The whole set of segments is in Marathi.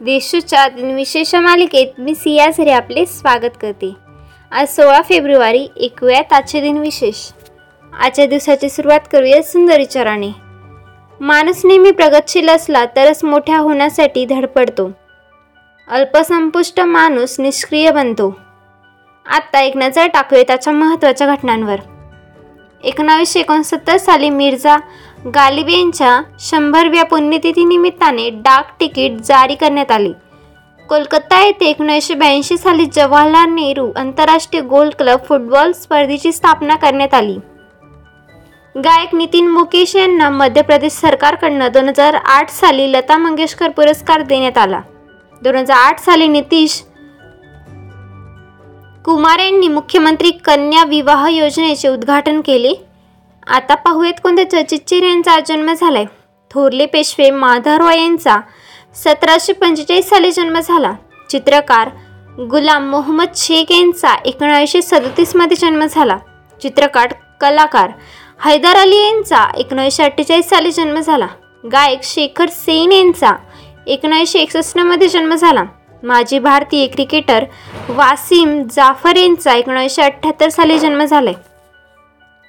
देशूच्या दिनविशेष मालिकेत मी सिया झरे आपले स्वागत करते. आज सोळा फेब्रुवारी ऐकूयात आजचे दिनविशेष आजच्या दिवसाची सुरुवात करूया सुंदर विचाराने माणूस नेहमी प्रगतशील असला तरच मोठ्या होण्यासाठी धडपडतो. अल्पसंपुष्ट माणूस निष्क्रिय बनतो. आत्ता एक नजर टाकूया त्याच्या महत्त्वाच्या घटनांवर. एकोणावीसशे एकोणसत्तर साली मिर्झा गालिब यांच्या शंभरव्या पुण्यतिथीनिमित्ताने डाक तिकीट जारी करण्यात आली. कोलकाता येथे एकोणीसशे ब्याऐंशी साली जवाहरलाल नेहरू आंतरराष्ट्रीय गोल्ड क्लब फुटबॉल स्पर्धेची स्थापना करण्यात आली. गायक नितीन मुकेश यांना मध्य प्रदेश सरकारकडनं दोन हजार आठ साली लता मंगेशकर पुरस्कार देण्यात आला. दोन हजार आठ साली नितीश कुमार यांनी मुख्यमंत्री कन्या विवाह योजनेचे उद्घाटन केले. आता पाहूयात कोणत्या चचिच्चीर यांचा जन्म झालाय. थोरले पेशवे माधवराव यांचा सतराशे पंचेचाळीस साली जन्म झाला. चित्रकार गुलाम मोहम्मद शेख यांचा एकोणीसशे सदतीसमध्ये जन्म झाला. चित्रकार कलाकार हैदर अली यांचा एकोणीसशे अठ्ठेचाळीस साली जन्म झाला. गायक शेखर सेन यांचा एकोणीसशे एकसष्टमध्ये जन्म झाला. माजी भारतीय क्रिकेटर वासिम जाफर यांचा एकोणीसशे अठ्ठ्याहत्तर साली जन्म झालाय.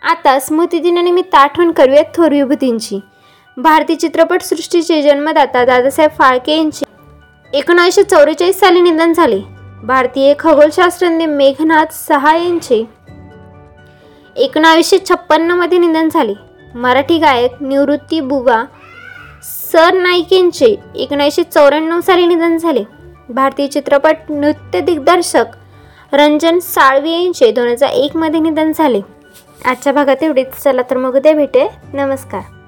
आता स्मृतिदिनानिमित्त आठवण करूयात थोर विभूतींची भारतीय चित्रपटसृष्टीचे जन्मदाता दादासाहेब फाळके यांचे एकोणीसशे चौवेचाळीस साली निधन झाले. भारतीय खगोलशास्त्रज्ञ मेघनाथ सहा यांचे एकोणावीसशे छप्पन्नमध्ये निधन झाले. मराठी गायक निवृत्ती बुवा सर नाईक यांचे एकोणीसशे चौऱ्याण्णव साली निधन झाले. भारतीय चित्रपट नृत्य दिग्दर्शक रंजन साळवी यांचे दोन हजार एकमध्ये निधन झाले. आजच्या भागात एवढीच. चला तर मग उद्या भेटे नमस्कार.